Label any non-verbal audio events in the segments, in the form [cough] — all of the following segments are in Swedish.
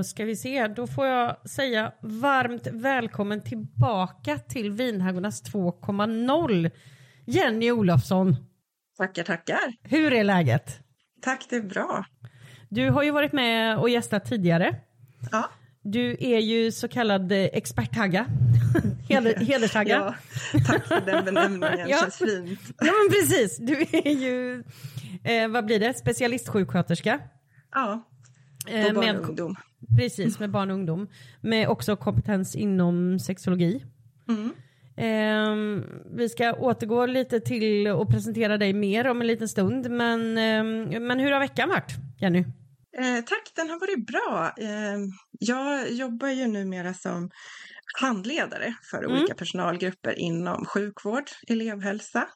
Då ska vi se, då får jag säga varmt välkommen tillbaka till Vinhaggornas 2.0. Jenny Olofsson, Tackar, tackar. hur är läget? Tack, det är bra. Du har ju varit med och gästat tidigare. Ja, Du är ju så kallad eh, experthagga, [laughs] Heder, hedershagga. ja tack för den benämningen, [laughs] Ja. känns fint. Ja men precis, du är ju, eh, vad blir det, specialistsjuksköterska. Ja, Eh, på barn med, och ungdom. Precis, med barn och ungdom. Med också kompetens inom sexologi. Mm. Eh, vi ska återgå lite till och presentera dig mer om en liten stund. Men, eh, men hur har veckan varit, Jenny? Eh, tack, den har varit bra. Eh, jag jobbar ju numera som handledare för Mm. olika personalgrupper inom sjukvård, elevhälsa.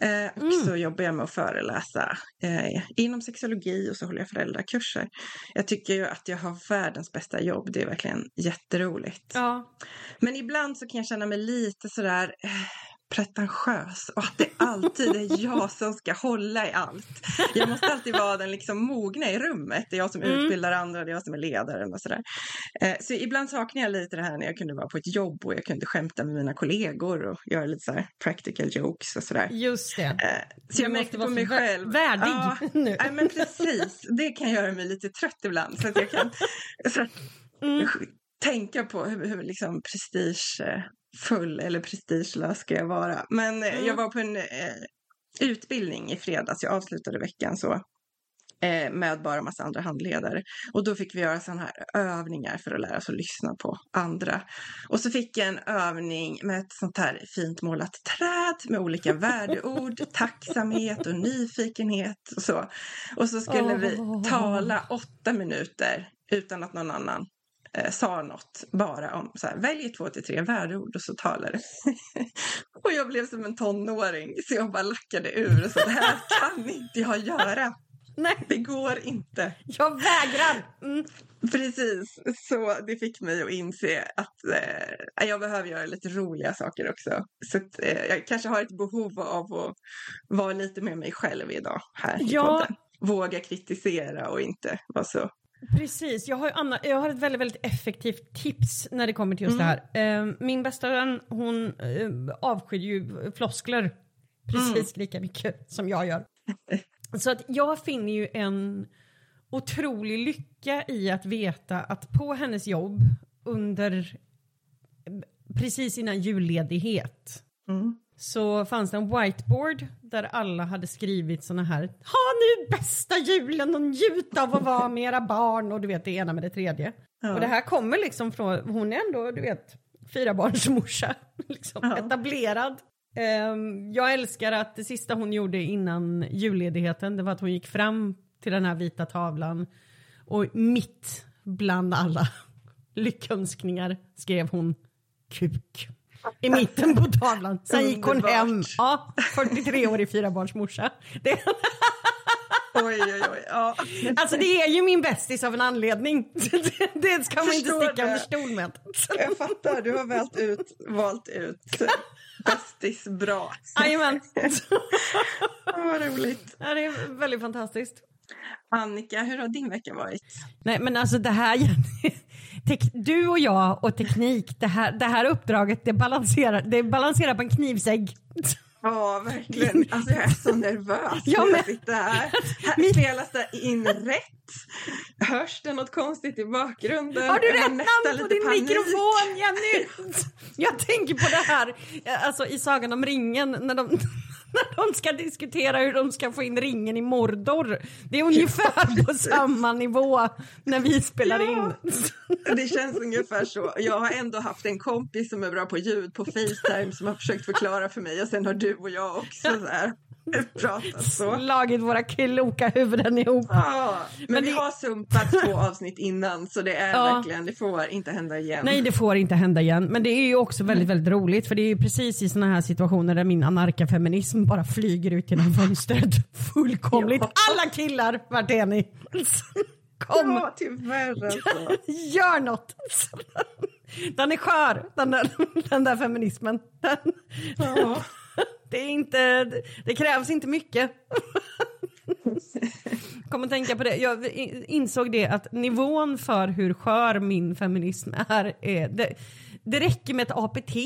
Eh, och Mm. så jobbar jag med att föreläsa eh, inom sexologi och så håller jag föräldrakurser. Jag tycker ju att jag har världens bästa jobb, det är verkligen jätteroligt. Ja. Men ibland så kan jag känna mig lite sådär eh, pretentiös och att det alltid är jag som ska hålla i allt. Jag måste alltid vara den liksom mogna i rummet. Det är jag som Mm. utbildar andra, det är jag som är ledaren och sådär. Eh, så ibland saknar jag lite det här när jag kunde vara på ett jobb och jag kunde skämta med mina kollegor och göra lite så practical jokes och sådär. Just det. Eh, så jag Du märkte på mig så själv. värdig Ja, [laughs] nu. Nej, men precis. Det kan göra mig lite trött ibland. Så att jag kan så att, Mm. tänka på hur, hur liksom prestigefull eller prestigelös ska jag vara. Men eh, Mm. jag var på en eh, utbildning i fredags. Jag avslutade veckan så eh, med bara massa andra handledare. Och då fick vi göra sådana här övningar för att lära oss att lyssna på andra. Och så fick jag en övning med ett sånt här fint målat träd med olika [laughs] värdeord, tacksamhet och nyfikenhet och så. Och så skulle vi Åh. tala åtta minuter utan att någon annan eh, sa något. Bara om så här, välj två till tre värdeord och så talar det. [laughs] och jag blev som en tonåring så jag bara lackade ur och så det här kan inte jag göra. Nej, Det går inte. jag vägrar. Mm. Precis, så det fick mig att inse att eh, jag behöver göra lite roliga saker också. Så att, eh, jag kanske har ett behov av att vara lite med mig själv idag här i Ja. podden. Våga kritisera och inte vara så... Precis, jag har, Anna, jag har ett väldigt, väldigt effektivt tips när det kommer till just Mm. det här. Eh, min bästa vän, hon eh, avskyr ju floskler precis lika mycket som jag gör. Så att jag finner ju en otrolig lycka i att veta att på hennes jobb under precis innan julledighet Mm. Så fanns det en whiteboard där alla hade skrivit såna här Ha nu bästa julen och njut av att vara med era barn och du vet det ena med det tredje. Ja. Och det här kommer liksom från, hon är ändå du vet fyra barns morsa, [laughs] liksom Ja. etablerad. Ehm, jag älskar att det sista hon gjorde innan julledigheten det var att hon gick fram till den här vita tavlan och mitt bland alla [laughs] lyckönskningar skrev hon kuk i mitten på tavlan. Sen gick hon hem. Ja, 43 år i fyra barns morsa. Det, Oj, oj, oj. Ja. alltså det är ju min bästis av en anledning. Det, ska man inte sticka under stol med. Jag fattar, du har valt ut, valt ut bästis bra. Jajamän. Vad roligt. Ja, det är väldigt fantastiskt. Annika, hur har din vecka varit? Nej men alltså det här, du och jag och teknik, det här, det här uppdraget det balanserar, det balanserar på en knivsägg. Ja, verkligen. Alltså jag är så nervös. När med. jag sitter här. här spelas det in rätt? Hörs det något konstigt i bakgrunden? Har du rätt namn på din panik. mikrofon Jenny? Jag tänker på det här, alltså i Sagan om ringen när de, [laughs] när de ska diskutera hur de ska få in ringen i Mordor. Det är ungefär [laughs] på samma nivå när vi spelar Ja. in. Det känns ungefär så. Jag har ändå haft en kompis som är bra på ljud på Facetime som har försökt förklara för mig och sen har du och jag också så här [laughs] pratat så. Slagit våra kloka huvuden ihop. Ja, men, Men vi det- har sumpat två [laughs] avsnitt innan så det är Ja. verkligen, det får inte hända igen. Nej, det får inte hända igen. Men det är ju också väldigt, väldigt roligt för det är ju precis i såna här situationer där min anarkafeminism bara flyger ut genom [laughs] fönstret fullkomligt. Ja. Alla killar, vart är ni? Kom, Ja, tyvärr alltså. gör något. Den är skör, den där, den där feminismen. Den, Ja. Det, är inte, det krävs inte mycket. [laughs] kom att tänka på det. Jag insåg det att nivån för hur skör min feminism är, är det, det räcker med ett APT.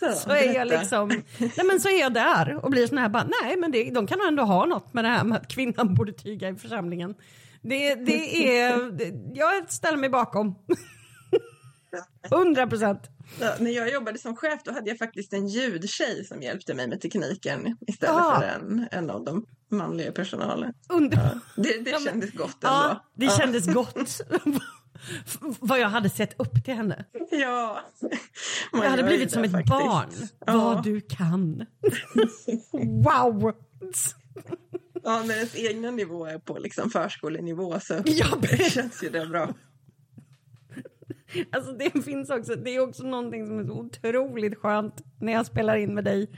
Så, så är jag liksom, nej men så är jag där och blir sån här bara, nej men det, de kan ändå ha något med det här med att kvinnan borde tyga i församlingen. Det, det är, [laughs] jag ställer mig bakom. 100 procent. Ja, när jag jobbade som chef då hade jag faktiskt en ljudtjej som hjälpte mig med tekniken istället Ah. för en, en av de manliga personalen. Under... Ja, det det Ja, men- kändes gott Ja, ändå. det kändes [laughs] gott. [laughs] Vad jag hade sett upp till henne. Ja. Jag hade blivit det som ett faktiskt. barn. Ja. Vad du kan. [laughs] wow! Ja, när ens egna nivå är på liksom förskolenivå så Ja, känns ju det bra. [laughs] Alltså det finns också, det är också någonting som är så otroligt skönt när jag spelar in med dig.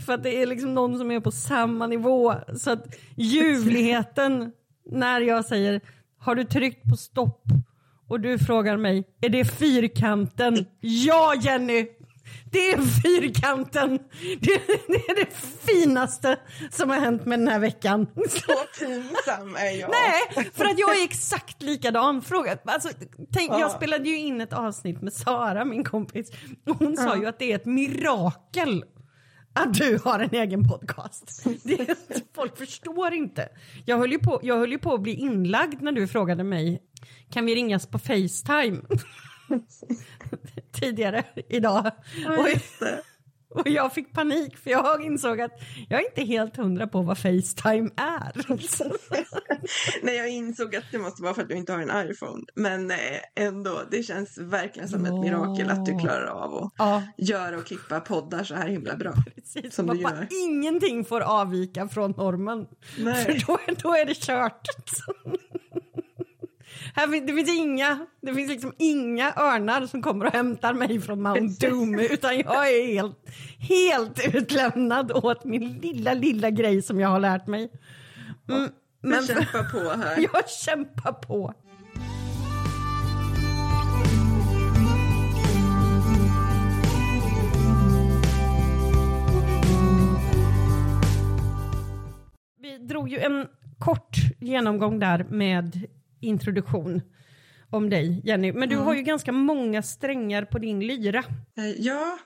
För att det är liksom någon som är på samma nivå. Så att ljuvligheten [laughs] när jag säger har du tryckt på stopp och du frågar mig är det fyrkanten? [laughs] Ja Jenny! Det är fyrkanten! Det, det är det finaste som har hänt med den här veckan. Så pinsam är jag. Nej, för att jag är exakt likadan. Fråga, alltså, tänk, Ja. Jag spelade ju in ett avsnitt med Sara, min kompis. Och hon sa Ja. ju att det är ett mirakel att du har en egen podcast. Det, folk förstår inte. Jag höll, ju på, jag höll ju på att bli inlagd när du frågade mig kan vi ringas på Facetime? Tidigare idag. Och, [laughs] och jag fick panik för jag insåg att jag är inte helt hundra på vad Facetime är. [laughs] Nej, jag insåg att det måste vara för att du inte har en iPhone. Men eh, ändå, det känns verkligen som ett mirakel att du klarar av att Ja, göra och klippa poddar så här himla bra. precis. Som du gör. ingenting får avvika från normen. Nej. För då, då är det kört. Här, det, finns inga, det finns liksom inga örnar som kommer och hämtar mig från Mount Doom utan jag är helt, helt utlämnad åt min lilla, lilla grej som jag har lärt mig. Mm, men kämpa på här. [laughs] jag kämpar på. Vi drog ju en kort genomgång där med introduktion om dig, Jenny. Men du Mm. har ju ganska många strängar på din lyra. Eh, Ja,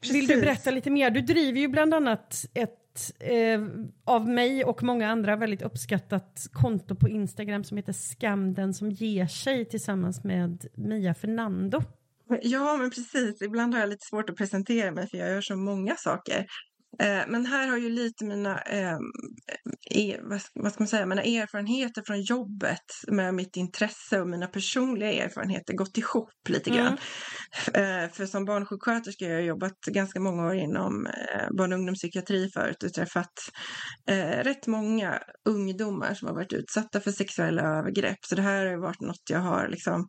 precis. Vill du berätta lite mer? Du driver ju bland annat ett eh, av mig och många andra väldigt uppskattat konto på Instagram som heter Skam den som ger sig tillsammans med Mia Fernando. Ja, men precis. Ibland har jag lite svårt att presentera mig för jag gör så många saker. Eh, Men här har ju lite mina, eh, vad ska- man säga, mina erfarenheter från jobbet med mitt intresse och mina personliga erfarenheter gått ihop lite grann. Eh, För som barnsjuksköterska har jag jobbat ganska många år inom eh, barn och ungdomspsykiatri förut och träffat eh, rätt många ungdomar som har varit utsatta för sexuella övergrepp. Så det här har ju varit något jag har liksom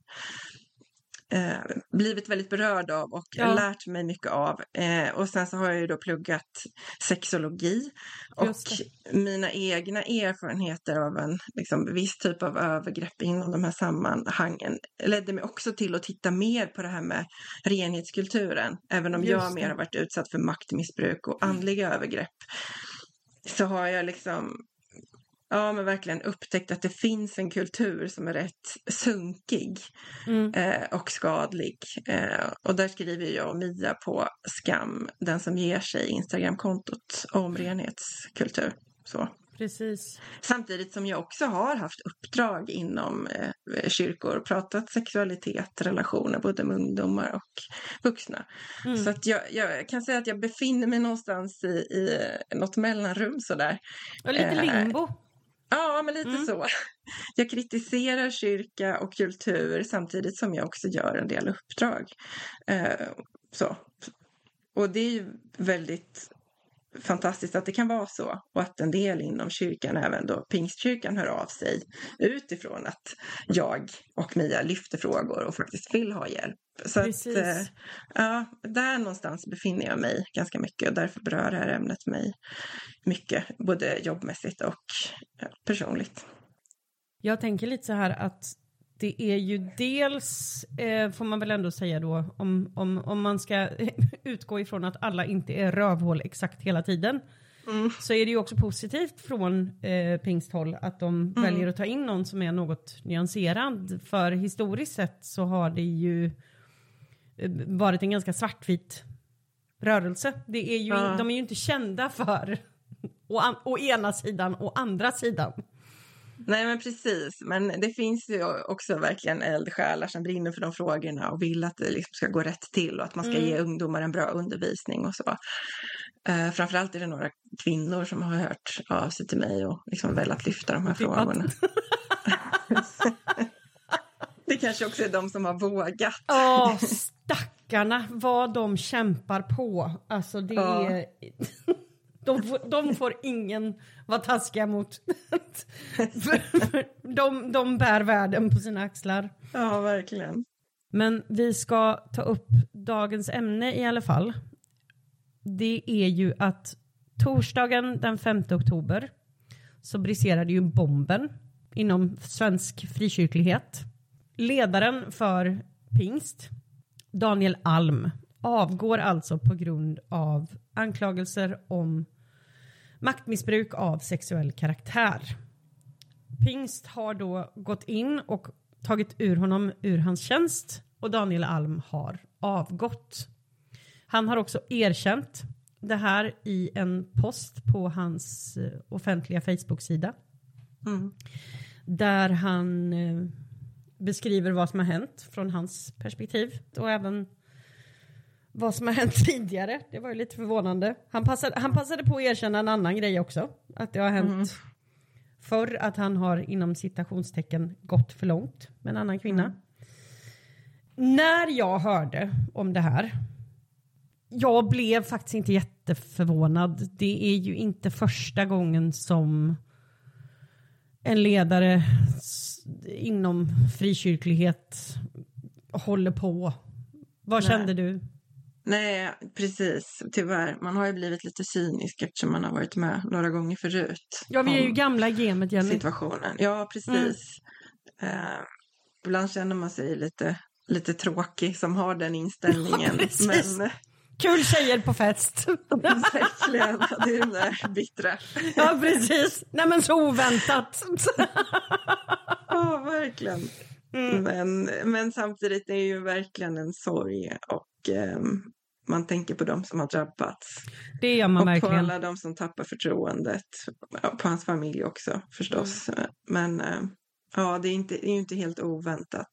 eh, blivit väldigt berörd av och Ja. lärt mig mycket av. Eh, och sen så har jag ju då pluggat sexologi och mina egna erfarenheter av en liksom, viss typ av övergrepp inom de här sammanhangen ledde mig också till att titta mer på det här med renhetskulturen. Även om Just jag. Mm. mer har varit utsatt för maktmissbruk och andliga övergrepp så har jag liksom Ja, men verkligen upptäckt att det finns en kultur som är rätt sunkig Mm. eh, och skadlig. Eh, och där skriver jag och Mia på Skam, den som ger sig, Instagramkontot om renhetskultur. Så. Precis. Samtidigt som jag också har haft uppdrag inom eh, kyrkor och pratat sexualitet, relationer, både med ungdomar och vuxna. Mm. Så att jag, jag kan säga att jag befinner mig någonstans i, i något mellanrum sådär. Och lite Eh, limbo. Ja, men lite Mm. så. Jag kritiserar kyrka och kultur samtidigt som jag också gör en del uppdrag. Eh, så. Och det är ju väldigt fantastiskt att det kan vara så och att en del inom kyrkan, även då pingstkyrkan, hör av sig utifrån att jag och Mia lyfter frågor och faktiskt vill ha hjälp. Så att, Precis. eh, ja, där någonstans befinner jag mig ganska mycket och därför berör det här ämnet mig mycket, både jobbmässigt och ja, personligt. Jag tänker lite så här att det är ju dels, eh, får man väl ändå säga då, om, om, om man ska [laughs] utgå ifrån att alla inte är rövhål exakt hela tiden, mm. så är det ju också positivt från eh, pingsthåll att de mm. väljer att ta in någon som är något nyanserad. För historiskt sett så har det ju eh, varit en ganska svartvit rörelse. Det är ju, ja. De är ju inte kända för [laughs] å, å ena sidan och andra sidan. Nej men precis, men det finns ju också verkligen eldsjälar som brinner för de frågorna och vill att det liksom ska gå rätt till och att man ska mm. ge ungdomar en bra undervisning och så. Uh, framförallt är det några kvinnor som har hört av sig till mig och liksom velat lyfta de här frågorna. [laughs] det kanske också är de som har vågat. Åh, stackarna vad de kämpar på. Alltså det ja. är... De får, de får ingen vara taskiga mot. [laughs] de, de bär världen på sina axlar. Ja, verkligen. Men vi ska ta upp dagens ämne i alla fall. Det är ju att torsdagen den 5 oktober så briserade ju bomben inom svensk frikyrklighet. Ledaren för pingst, Daniel Alm, avgår alltså på grund av anklagelser om maktmissbruk av sexuell karaktär. Pingst har då gått in och tagit ur honom ur hans tjänst och Daniel Alm har avgått. Han har också erkänt det här i en post på hans eh, offentliga Facebook-sida. Mm. Där han eh, beskriver vad som har hänt från hans perspektiv och även vad som har hänt [laughs] tidigare. Det var ju lite förvånande. Han passade, han passade på att erkänna en annan grej också. Att det har hänt mm. förr att han har inom citationstecken gått för långt med en annan kvinna. Mm. När jag hörde om det här, jag blev faktiskt inte jätteförvånad. Det är ju inte första gången som en ledare inom frikyrklighet håller på. Vad Nej. kände du? Nej, precis. Tyvärr. Man har ju blivit lite cynisk eftersom man har varit med några gånger förut. Ja, vi är ju gamla i gamet, Jenny. Situationen. Ja, precis. Mm. Uh, ibland känner man sig lite, lite tråkig som har den inställningen. [laughs] Ja, men... Kul tjejer på fest. Verkligen. Det är den där bittra. Ja, precis. Nej, men så oväntat. ja, verkligen. Mm. Men, men samtidigt är det ju verkligen en sorg och eh, man tänker på dem som har drabbats. Det gör man och verkligen. på alla de som tappar förtroendet. På hans familj också förstås. Mm. Men eh, ja, det är, inte, det är inte helt oväntat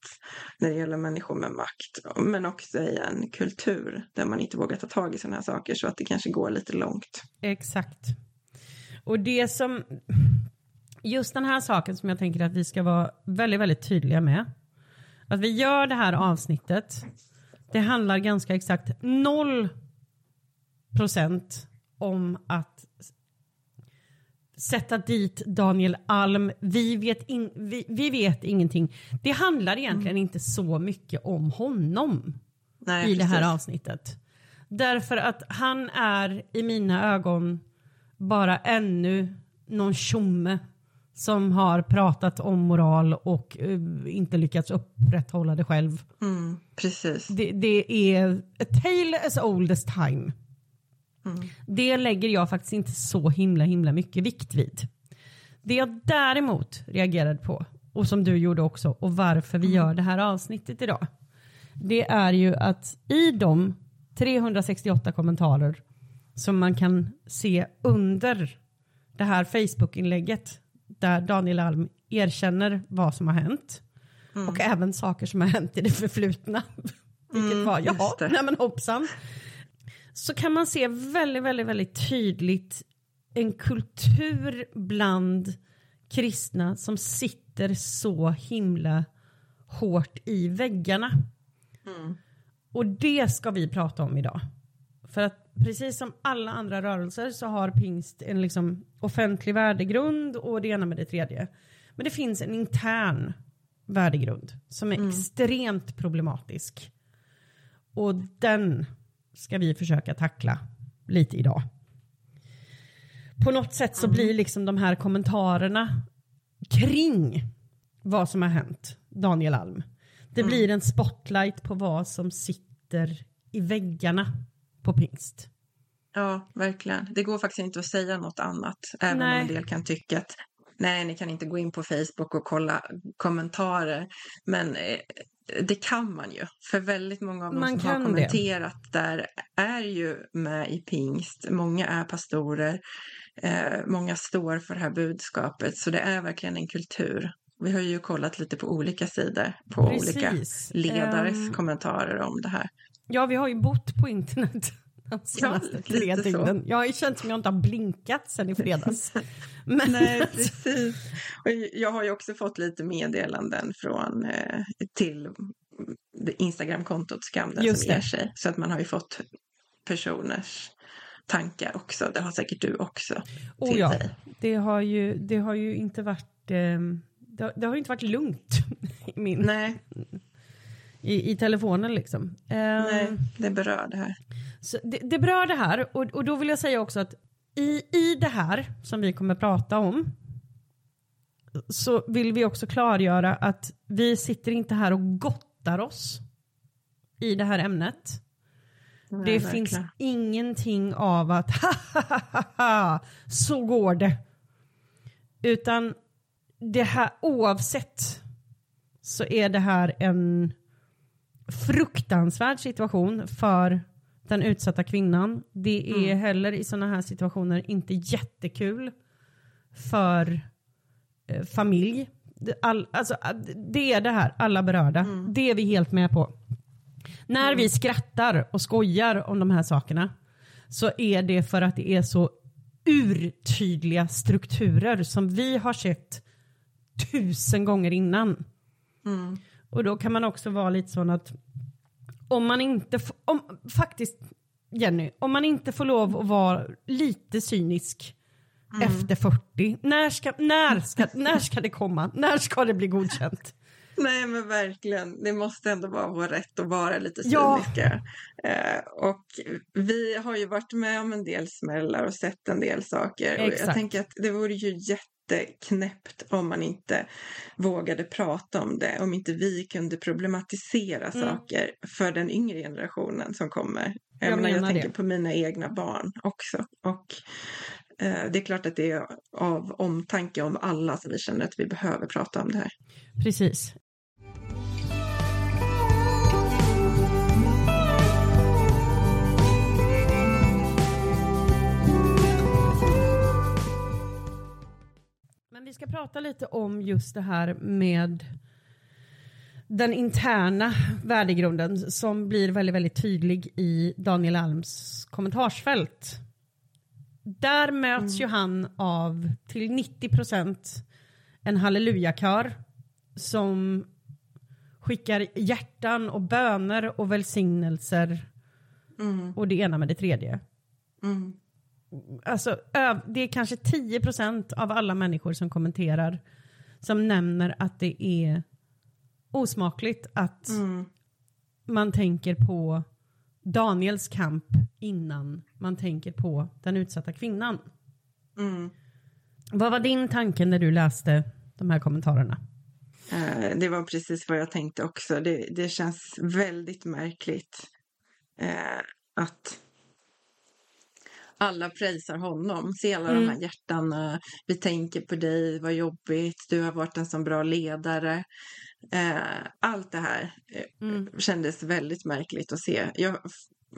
när det gäller människor med makt. Men också i en kultur där man inte vågar ta tag i sådana här saker så att det kanske går lite långt. Exakt. Och det som just den här saken som jag tänker att vi ska vara väldigt, väldigt tydliga med. Att vi gör det här avsnittet. Det handlar ganska exakt noll procent om att sätta dit Daniel Alm. Vi vet, in, vi, vi vet ingenting. Det handlar egentligen mm. inte så mycket om honom Nej, i precis. det här avsnittet. Därför att han är i mina ögon bara ännu någon tjomme som har pratat om moral och uh, inte lyckats upprätthålla det själv. Mm, precis. Det, det, är a tale as old as time. Mm. Det lägger jag faktiskt inte så himla himla mycket vikt vid. Det jag däremot reagerade på, och som du gjorde också, och varför vi mm. gör det här avsnittet idag. Det är ju att i de 368 kommentarer som man kan se under det här Facebook-inlägget där Daniel Alm erkänner vad som har hänt. Mm. Och även saker som har hänt i det förflutna. [laughs] Vilket mm, var, jaha, nej men hoppsan. Så kan man se väldigt, väldigt, väldigt tydligt en kultur bland kristna som sitter så himla hårt i väggarna. Mm. Och det ska vi prata om idag. För att precis som alla andra rörelser så har pingst en liksom offentlig värdegrund och det ena med det tredje. Men det finns en intern värdegrund som är mm. extremt problematisk. Och den ska vi försöka tackla lite idag. På något sätt så mm. blir liksom de här kommentarerna kring vad som har hänt Daniel Alm. Det mm. blir en spotlight på vad som sitter i väggarna på pingst. Ja, verkligen. Det går faktiskt inte att säga något annat, även Nej. om en del kan tycka att nej, ni kan inte gå in på Facebook och kolla kommentarer. Men eh, det kan man ju, för väldigt många av dem Man som har kan det. kommenterat där är ju med i pingst. Många är pastorer, eh, många står för det här budskapet, så det är verkligen en kultur. Vi har ju kollat lite på olika sidor, på olika Precis. ledares Ehm, kommentarer om det här. Ja, vi har ju bott på internet [laughs] de senaste lite tre dygnen. Jag har ju känt som jag inte har blinkat sen i fredags. [laughs] Men, Nej, precis. Och jag har ju också fått lite meddelanden från eh, till Instagramkontot Skam den Just som ger sig. Så att man har ju fått personers tankar också. Det har säkert du också. oh ja, dig. det har ju, det har ju inte varit... ehm, det, har- det har inte varit lugnt [laughs] i, min, Nej, i, i telefonen liksom. Ehm, nej, det berör det här. Så det, det berör det här och, och då vill jag säga också att i, i det här som vi kommer prata om så vill vi också klargöra att vi sitter inte här och gottar oss i det här ämnet. Nej, det verkligen. finns ingenting av att [laughs] ha, ha, ha, ha, ha, så går det. Utan det här oavsett så är det här en fruktansvärd situation för den utsatta kvinnan. Det är heller i sådana här situationer inte jättekul för eh, familj. All, alltså, det är det här, alla berörda. Det är vi helt med på. När vi skrattar och skojar om de här sakerna så är det för att det är så urtydliga strukturer som vi har sett tusen gånger innan. Mm. Och då kan man också vara lite sån att om man inte, om, faktiskt Jenny, om man inte får lov att vara lite cynisk efter 40, när ska, när, ska, när ska det komma? När ska det bli godkänt? [laughs] Nej, men verkligen. Det måste ändå vara vår rätt att vara lite Ja. cyniska. Eh, och vi har ju varit med om en del smällar och sett en del saker. Och jag Exakt. tänker att det vore ju jätteknäppt om man inte vågade prata om det. Om inte vi kunde problematisera Mm. saker för den yngre generationen som kommer. Jag, Jag menar, jag tänker det. på mina egna barn också. Och eh, det är klart att det är av omtanke om alla som vi känner att vi behöver prata om det här. Precis. Prata lite om just det här med den interna värdegrunden som blir väldigt, väldigt tydlig i Daniel Alms kommentarsfält. Där möts ju han av till 90 procent en hallelujakör som skickar hjärtan och böner och välsignelser Mm, och det ena med det tredje. mm, Alltså, det är kanske 10 procent av alla människor som kommenterar som nämner att det är osmakligt att mm. man tänker på Daniels kamp innan man tänker på den utsatta kvinnan. Mm. Vad var din tanke när du läste de här kommentarerna? Eh, Det var precis vad jag tänkte också. Det, det känns väldigt märkligt eh, att alla prisar honom. Se alla Mm. de här hjärtarna. Vi tänker på dig, vad jobbigt. Du har varit en sån bra ledare. Eh, allt det här eh, Mm. kändes väldigt märkligt att se. Jag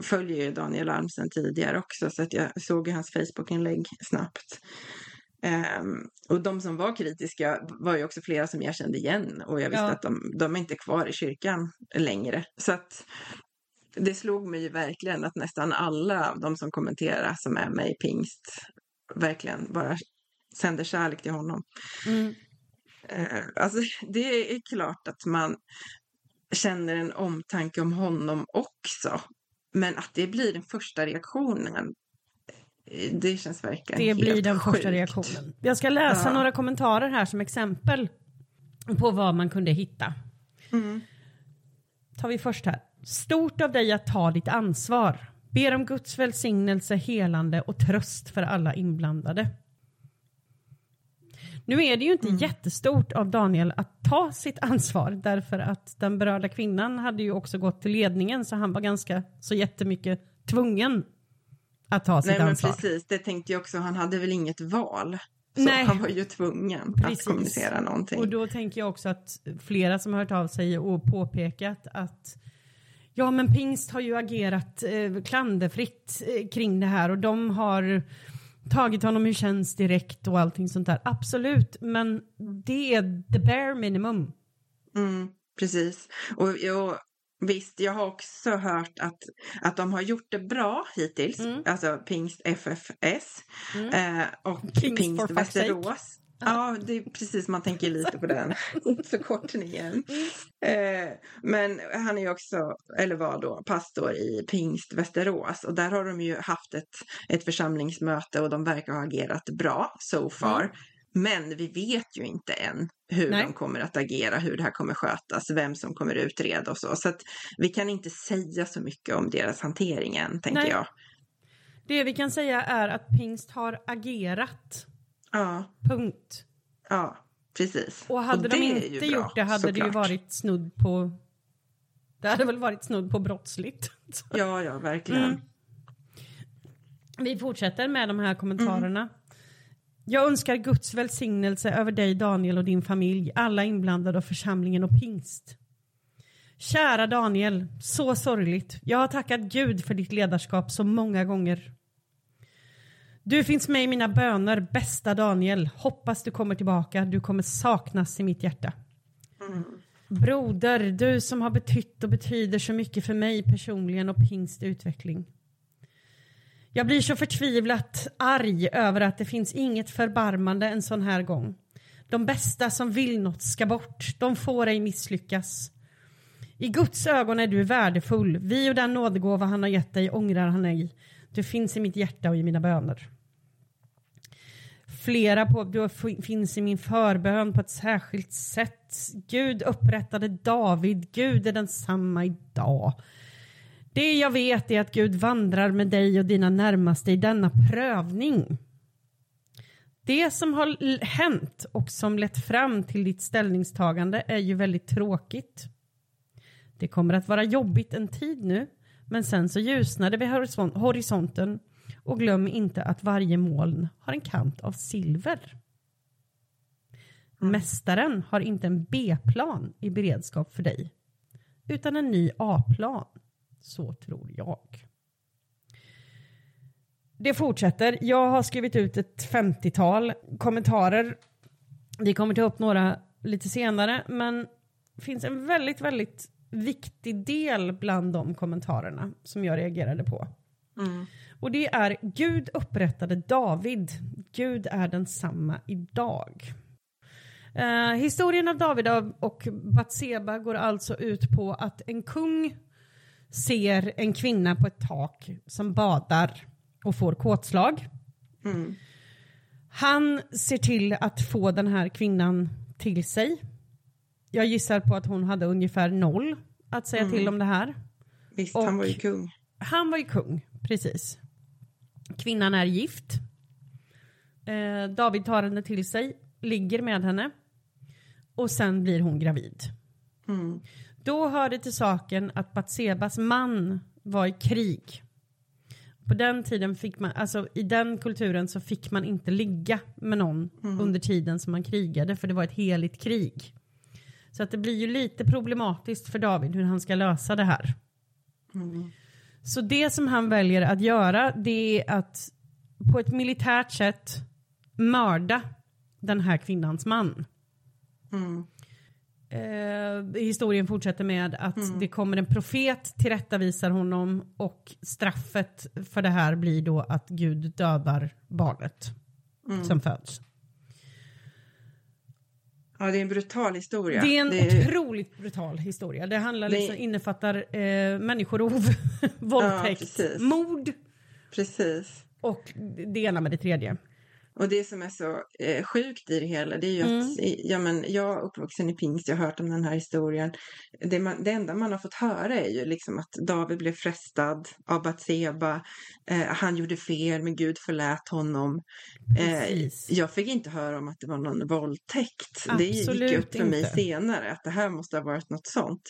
följer ju Daniel Alm sedan tidigare också så att jag såg ju hans Facebook-inlägg snabbt. Ehm, och de som var kritiska var ju också flera som jag kände igen och jag visste Ja. att de, de är inte kvar i kyrkan längre. Så att det slog mig verkligen att nästan alla de som kommenterar som är med i pingst verkligen bara sänder kärlek till honom. Mm. Eh, alltså, det är klart att man känner en omtanke om honom också. Men att det blir den första reaktionen, eh, det känns verkligen Det helt blir den sjukt. första reaktionen. Jag ska läsa Ja. några kommentarer här som exempel på vad man kunde hitta. Mm. tar vi först här. Stort av dig att ta ditt ansvar. Ber om Guds välsignelse, helande och tröst för alla inblandade. Nu är det ju inte jättestort av Daniel att ta sitt ansvar därför att den berörda kvinnan hade ju också gått till ledningen så han var ganska så jättemycket tvungen att ta sitt Nej, men ansvar. precis. Det tänkte jag också. Han hade väl inget val. Så Nej. han var ju tvungen Precis. att kommunicera någonting. Och då tänker jag också att flera som har hört av sig och påpekat att ja men pingst har ju agerat eh, klanderfritt eh, kring det här och de har tagit honom ur tjänst direkt och allting sånt där. Absolut, men det är the bare minimum. Mm, precis. Och, och visst, jag har också hört att, att de har gjort det bra hittills. Mm. Alltså Pingst FFS Mm. eh, och Pingst Pingst, Västerås. Ja, det är precis, man tänker lite på den [laughs] förkortningen. Eh, men han är ju också, eller var då, pastor i Pingst Västerås och där har de ju haft ett, ett församlingsmöte och de verkar ha agerat bra so far. Mm. Men vi vet ju inte än hur Nej. de kommer att agera, hur det här kommer skötas, vem som kommer utreda och så. Så att vi kan inte säga så mycket om deras hantering än, tänker Nej. jag. Det vi kan säga är att pingst har agerat. Ja, Punkt. ja, precis. Och hade det de inte bra, gjort det hade det ju såklart. varit snudd på det hade väl varit snudd på brottsligt. [laughs] Ja, ja, verkligen. Mm. Vi fortsätter med de här kommentarerna. Jag önskar Guds välsignelse över dig Daniel och din familj, alla inblandade och församlingen och pingst. Kära Daniel, så sorgligt. Jag har tackat Gud för ditt ledarskap så många gånger. Du finns med i mina böner, bästa Daniel. Hoppas du kommer tillbaka. Du kommer saknas i mitt hjärta. Broder, du som har betytt och betyder så mycket för mig personligen och pingst utveckling. Jag blir så förtvivlat arg över att det finns inget förbarmande en sån här gång. De bästa som vill något ska bort. De får ej misslyckas. I Guds ögon är du värdefull. Vi och den nådegåva han har gett dig ångrar han ej. Du finns i mitt hjärta och i mina böner. Flera på, du finns i min förbön på ett särskilt sätt. Gud upprättade David. Gud är densamma idag. Det jag vet är att Gud vandrar med dig och dina närmaste i denna prövning. Det som har hänt och som lett fram till ditt ställningstagande är ju väldigt tråkigt. Det kommer att vara jobbigt en tid nu, men sen så ljusnar det vid horisont- horisonten och glöm inte att varje moln har en kant av silver. Mästaren har inte en B-plan i beredskap för dig, utan en ny A-plan. Så tror jag. Det fortsätter. Jag har skrivit ut ett 50-tal kommentarer. Vi kommer ta upp några lite senare, men det finns en väldigt, väldigt viktig del bland de kommentarerna som jag reagerade på. Mm. Och det är Gud upprättade David. Gud är densamma idag. Eh, historien av David och Batseba går alltså ut på att en kung ser en kvinna på ett tak som badar och får kåtslag. Mm. Han ser till att få den här kvinnan till sig. Jag gissar på att hon hade ungefär noll att säga till om det här. Visst, Och- han var ju kung. Han var ju kung, precis. Kvinnan är gift. Eh, David tar henne till sig, ligger med henne och sen blir hon gravid. Mm. Då hör det till saken att Batsebas man var i krig. På den tiden fick man, alltså i den kulturen så fick man inte ligga med någon under tiden som man krigade för det var ett heligt krig. Så att det blir ju lite problematiskt för David hur han ska lösa det här. Så det som han väljer att göra det är att på ett militärt sätt mörda den här kvinnans man. Mm. Eh, historien fortsätter med att det kommer en profet tillrättavisar honom och straffet för det här blir då att Gud dödar barnet som föds. Ja, det är en brutal historia. Det är en Det är- otroligt brutal historia. Det handlar Det- liksom, innefattar eh, människorov, [laughs] våldtäkt, precis. mord Precis. och det ena med det tredje. Och det som är så eh, sjukt i det hela, det är ju Mm. att ja, men jag är uppvuxen i pingst, jag har hört om den här historien. Det, man, det enda man har fått höra är ju liksom att David blev frestad av Batseba. Eh, han gjorde fel, men Gud förlät honom. Eh, jag fick inte höra om att det var någon våldtäkt. det gick Absolut upp för mig inte. senare att det här måste ha varit något sånt.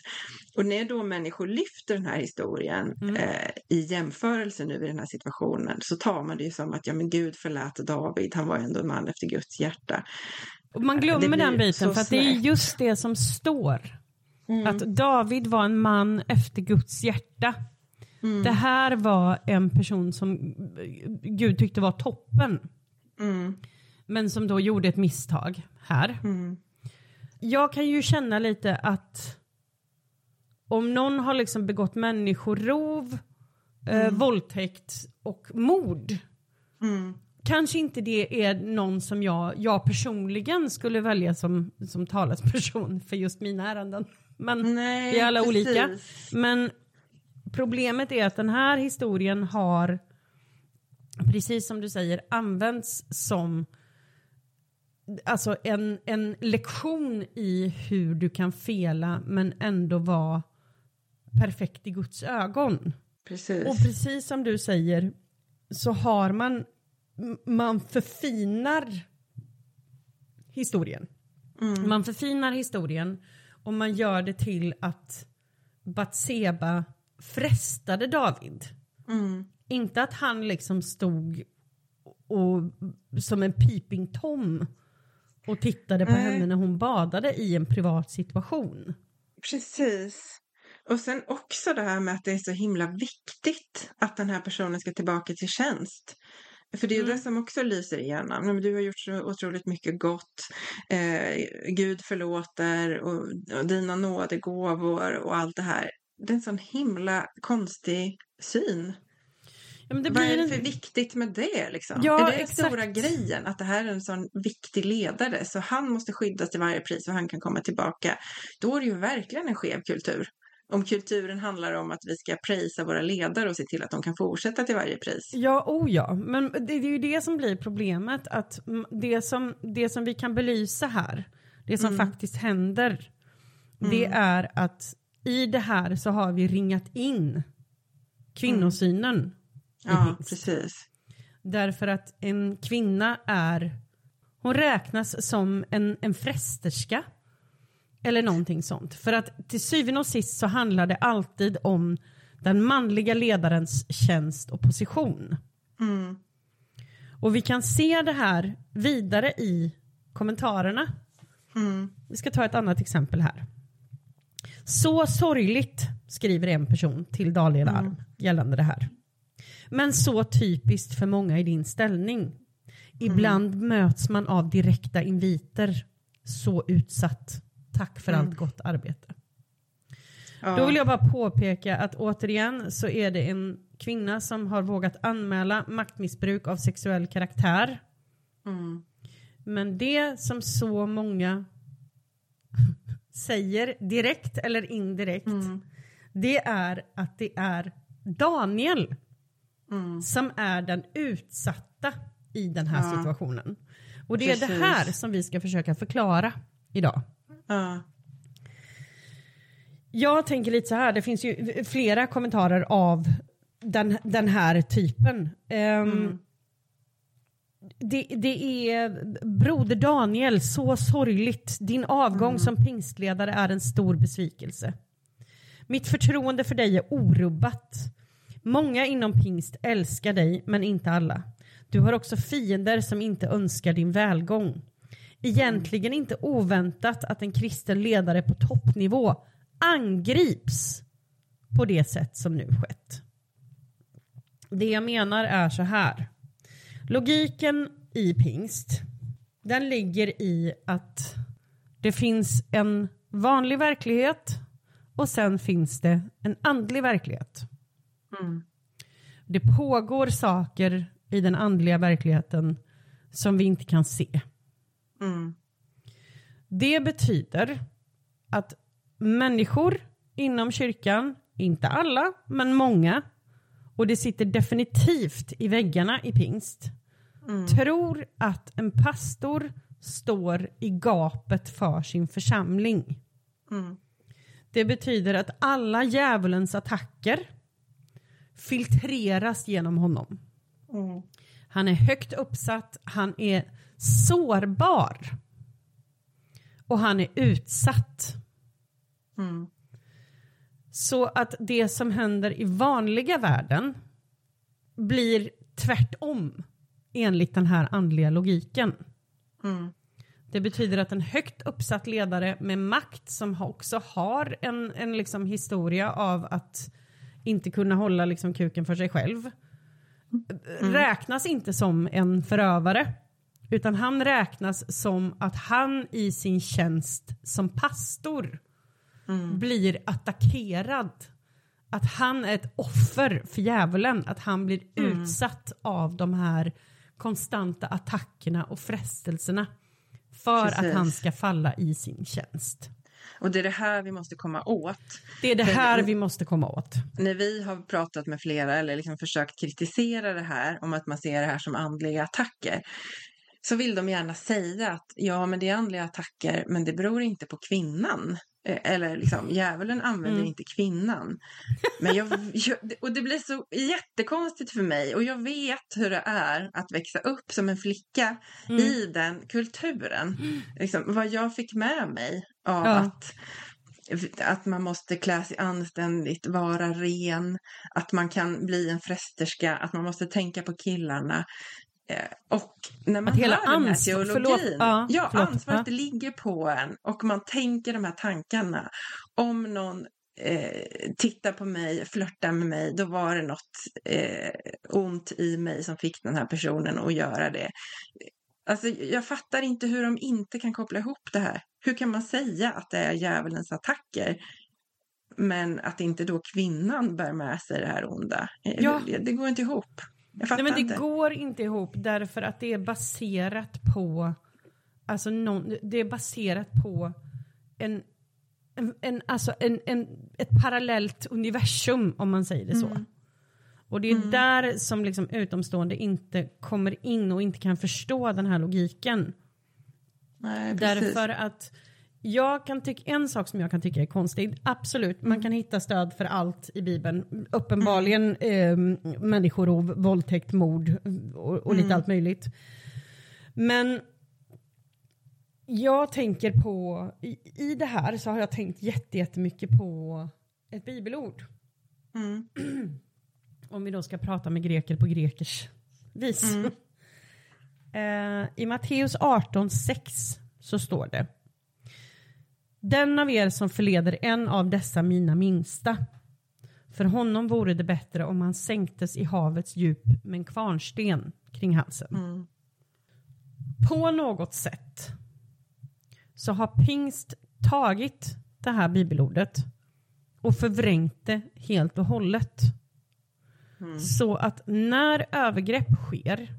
Och när då människor lyfter den här historien Mm. eh, i jämförelse nu i den här situationen så tar man det ju som att ja, men Gud förlät David, han var ändå en man efter Guds hjärta. Och man glömmer den biten för att det är just det som står. Mm. Att David var en man efter Guds hjärta. Mm. Det här var en person som Gud tyckte var toppen. Mm. Men som då gjorde ett misstag här. Mm. Jag kan ju känna lite att om någon har liksom begått människorov, eh, våldtäkt och mord. Kanske inte det är någon som jag, jag personligen skulle välja som, som talesperson för just mina ärenden. Men Nej, vi är alla precis. olika. Men problemet är att den här historien har, precis som du säger, använts som alltså en, en lektion i hur du kan fela men ändå vara perfekt i Guds ögon. Precis. Och precis som du säger så har man, man förfinar historien. Mm. Man förfinar historien och man gör det till att Batseba frestade David. Mm. Inte att han liksom stod och, som en peeping tom och tittade på Nej. henne när hon badade i en privat situation. Precis. Och sen också det här med att det är så himla viktigt att den här personen ska tillbaka till tjänst. För det är Mm. det som också lyser. Nej, men Du har gjort så otroligt mycket gott. Eh, Gud förlåter och, och dina nådegåvor och allt det här. Det är en sån himla konstig syn. Ja, men det Vad är det en, för viktigt med det? Liksom? Ja, är det den exakt. stora grejen? Att det här är en sån viktig ledare så han måste skyddas till varje pris och han kan komma tillbaka. Då är det ju verkligen en skev kultur. Om kulturen handlar om att vi ska prisa våra ledare och se till att de kan fortsätta till varje pris. Ja, oh ja. Men det, det är ju det som blir problemet. Att mm, det som, det som vi kan belysa här, det som Mm. faktiskt händer, det är att i det här så har vi ringat in kvinnosynen. i Ja, precis. Därför att en kvinna är, hon räknas som en, en frästerska. Eller någonting sånt. För att till syvende och sist så handlar det alltid om den manliga ledarens tjänst och position. Mm. Och vi kan se det här vidare i kommentarerna. Mm. Vi ska ta ett annat exempel här. Så sorgligt, skriver en person till Daniel Arm gällande det här. Men så typiskt för många i din ställning. Ibland möts man av direkta inviter. Så utsatt. Tack för allt gott arbete. Ja. Då vill jag bara påpeka att återigen så är det en kvinna som har vågat anmäla maktmissbruk av sexuell karaktär. Mm. Men det som så många säger direkt eller indirekt Mm. det är att det är Daniel Mm. som är den utsatta i den här Ja. situationen. Och det är det Precis. här som vi ska försöka förklara idag. Ja. Jag tänker lite så här, det finns ju flera kommentarer av den, den här typen. Ehm, Mm. det, det är Broder Daniel, så sorgligt. Din avgång som pingstledare är en stor besvikelse. Mitt förtroende för dig är orubbat. Många inom pingst älskar dig, men inte alla. Du har också fiender som inte önskar din välgång. Egentligen inte oväntat att en kristen ledare på toppnivå angrips på det sätt som nu skett. Det jag menar är så här. Logiken i pingst, den ligger i att det finns en vanlig verklighet och sen finns det en andlig verklighet. Mm. Det pågår saker i den andliga verkligheten som vi inte kan se. Mm. Det betyder att människor inom kyrkan, inte alla, men många, och det sitter definitivt i väggarna i pingst, mm. tror att en pastor står i gapet för sin församling. Mm. Det betyder att alla djävulens attacker filtreras genom honom. Mm. Han är högt uppsatt, han är sårbar och han är utsatt. Mm. Så att det som händer i vanliga världen blir tvärtom enligt den här andliga logiken. Mm. Det betyder att en högt uppsatt ledare med makt som också har en, en liksom historia av att inte kunna hålla liksom kuken för sig själv mm. räknas inte som en förövare utan han räknas som att han i sin tjänst som pastor mm. blir attackerad. Att han är ett offer för djävulen, att han blir mm. utsatt av de här konstanta attackerna och frestelserna för Precis. att han ska falla i sin tjänst. Och det är det här vi måste komma åt. Det är det här För, vi måste komma åt. När vi har pratat med flera eller liksom försökt kritisera det här om att man ser det här som andliga attacker så vill de gärna säga att ja, men det är andliga attacker, men det beror inte på kvinnan. Eh, eller liksom, djävulen använder mm. inte kvinnan. Men jag, [laughs] jag, och det blir så jättekonstigt för mig och jag vet hur det är att växa upp som en flicka mm. i den kulturen. [gasps] Liksom, vad jag fick med mig av ja. att att man måste klä sig anständigt, vara ren, att man kan bli en frästerska, att man måste tänka på killarna. Eh, och när man att hela hör den här teologin, förlåt, ja, ja förlåt, ansvaret ja. ligger på en och man tänker de här tankarna. Om någon eh, tittar på mig, flörtar med mig, då var det något eh, ont i mig som fick den här personen att göra det. Alltså, jag fattar inte hur de inte kan koppla ihop det här. Hur kan man säga att det är djävulens attacker men att inte då kvinnan bär med sig det här onda? Ja. Det, det går inte ihop. Nej, men det inte. går inte ihop därför att det är baserat på alltså non, det är baserat på en, en, en, alltså en, en, ett parallellt universum om man säger det så. Mm. Och det är mm. där som liksom utomstående inte kommer in och inte kan förstå den här logiken. Nej, Därför att jag kan tycka, en sak som jag kan tycka är konstig, absolut, man kan hitta stöd för allt i Bibeln. Uppenbarligen eh, människorov, våldtäkt, mord och, och lite mm. allt möjligt. Men jag tänker på, i, i det här så har jag tänkt jättemycket på ett bibelord. Mm. [clears throat] Om vi då ska prata med greker på grekers vis. Mm. [laughs] eh, I Matteus 18.6 så står det den av er som förleder en av dessa mina minsta. För honom vore det bättre om han sänktes i havets djup med en kvarnsten kring halsen. Mm. På något sätt så har pingst tagit det här bibelordet och förvrängt det helt och hållet. Mm. Så att när övergrepp sker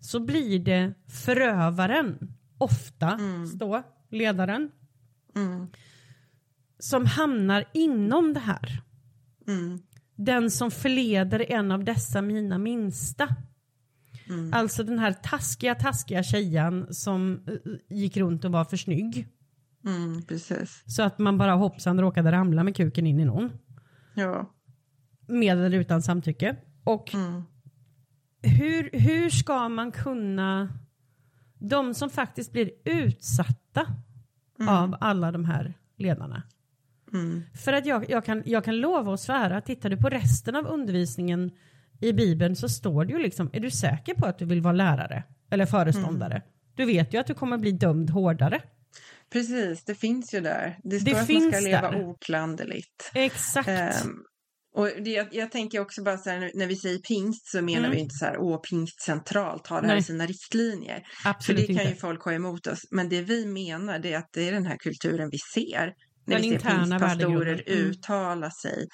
så blir det förövaren, ofta mm. då ledaren, Mm. Som hamnar inom det här. Mm. Den som förleder en av dessa mina minsta. Mm. Alltså den här taskiga, taskiga tjejen som uh, gick runt och var för snygg. Mm, precis. Så att man bara hoppsan råkade ramla med kuken in i någon. Ja. Med eller utan samtycke. Och mm. hur, hur ska man kunna, de som faktiskt blir utsatta mm. av alla de här ledarna. Mm. För att jag, jag, kan, jag kan lova och svära, tittar du på resten av undervisningen i Bibeln så står det ju liksom, är du säker på att du vill vara lärare eller föreståndare? Mm. Du vet ju att du kommer bli dömd hårdare. Precis, det finns ju där. Det står det att man ska leva där. oklanderligt. Exakt. Um, och det, jag, jag, tänker också bara så här, när vi säger pingst så menar mm. vi inte så här, åh, pingst centralt har det här i sina riktlinjer. Absolut För det kan inte. ju folk ha emot oss. Men det vi menar det är att det är den här kulturen vi ser. När den vi ser pingstpastorer mm. uttala sig,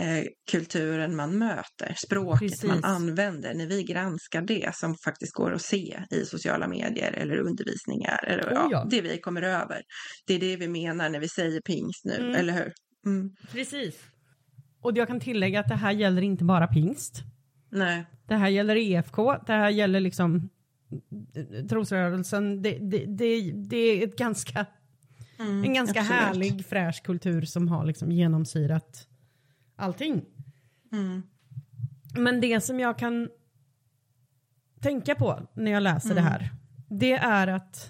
eh, kulturen man möter, språket Precis. man använder. När vi granskar det som faktiskt går att se i sociala medier eller undervisningar, eller oh, ja. Ja, det vi kommer över. Det är det vi menar när vi säger pingst nu, mm. eller hur? Mm. Precis. Och jag kan tillägga att det här gäller inte bara pingst. Nej. Det här gäller EFK, det här gäller liksom trosrörelsen. Det, det, det, det är ett ganska, Mm, en ganska absolut. härlig fräsch kultur som har liksom genomsyrat allting. Mm. Men det som jag kan tänka på när jag läser det här, det är att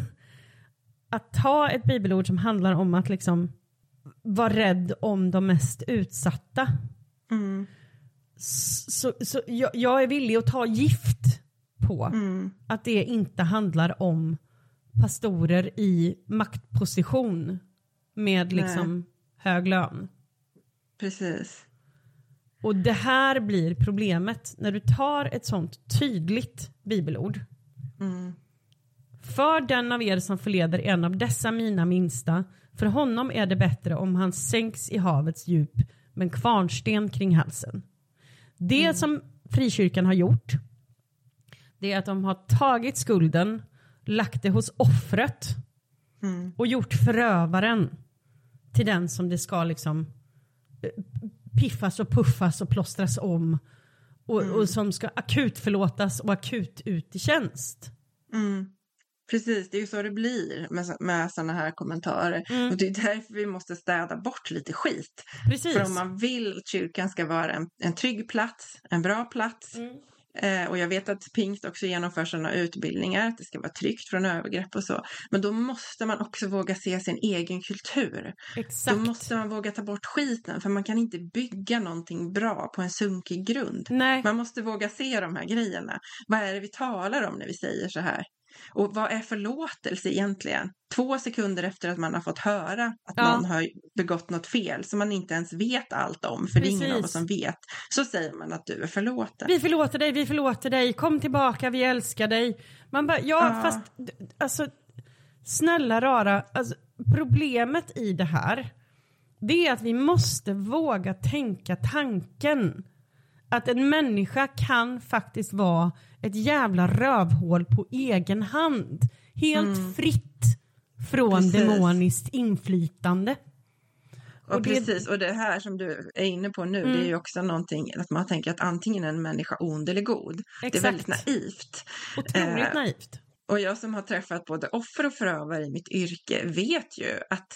[laughs] att ta ett bibelord som handlar om att liksom vara rädd om de mest utsatta. Mm. Så, så jag, jag är villig att ta gift på Mm. att det inte handlar om pastorer i maktposition med liksom hög lön. Precis. Och det här blir problemet när du tar ett sånt tydligt bibelord. Mm. För den av er som förleder en av dessa mina minsta, för honom är det bättre om han sänks i havets djup med en kvarnsten kring halsen. Det som frikyrkan har gjort, det är att de har tagit skulden, lagt det hos offret Mm. och gjort förövaren till den som det ska liksom eh, piffas och puffas och plåstras om och, och som ska akut förlåtas och akut ut i tjänst. Mm. Precis, det är ju så det blir med, med sådana här kommentarer. Och det är därför vi måste städa bort lite skit. Precis. För om man vill att kyrkan ska vara en, en trygg plats, en bra plats. Mm. Eh, och jag vet att Pingst också genomför sådana utbildningar, att det ska vara tryggt från övergrepp och så. Men då måste man också våga se sin egen kultur. Exakt. Då måste man våga ta bort skiten, för man kan inte bygga någonting bra på en sunkig grund. Nej, Man måste våga se de här grejerna. Vad är det vi talar om när vi säger så här? Och vad är förlåtelse egentligen? Två sekunder efter att man har fått höra att Ja. någon har begått något fel som man inte ens vet allt om, för det är ingen av Precis. oss som vet, så säger man att du är förlåten. vi förlåter dig, vi förlåter dig, kom tillbaka, vi älskar dig. Man bara, ja, Ja. fast alltså snälla rara, alltså, problemet i det här det är att vi måste våga tänka tanken att en människa kan faktiskt vara ett jävla rövhål på egen hand. Helt fritt från Mm. Precis. demoniskt inflytande. Och, och det- precis, och det här som du är inne på nu, det är ju också någonting att man tänker att antingen är en människa ond eller god. Det är Exakt. väldigt naivt. Otroligt Eh, naivt. Och jag som har träffat både offer och förövare i mitt yrke vet ju att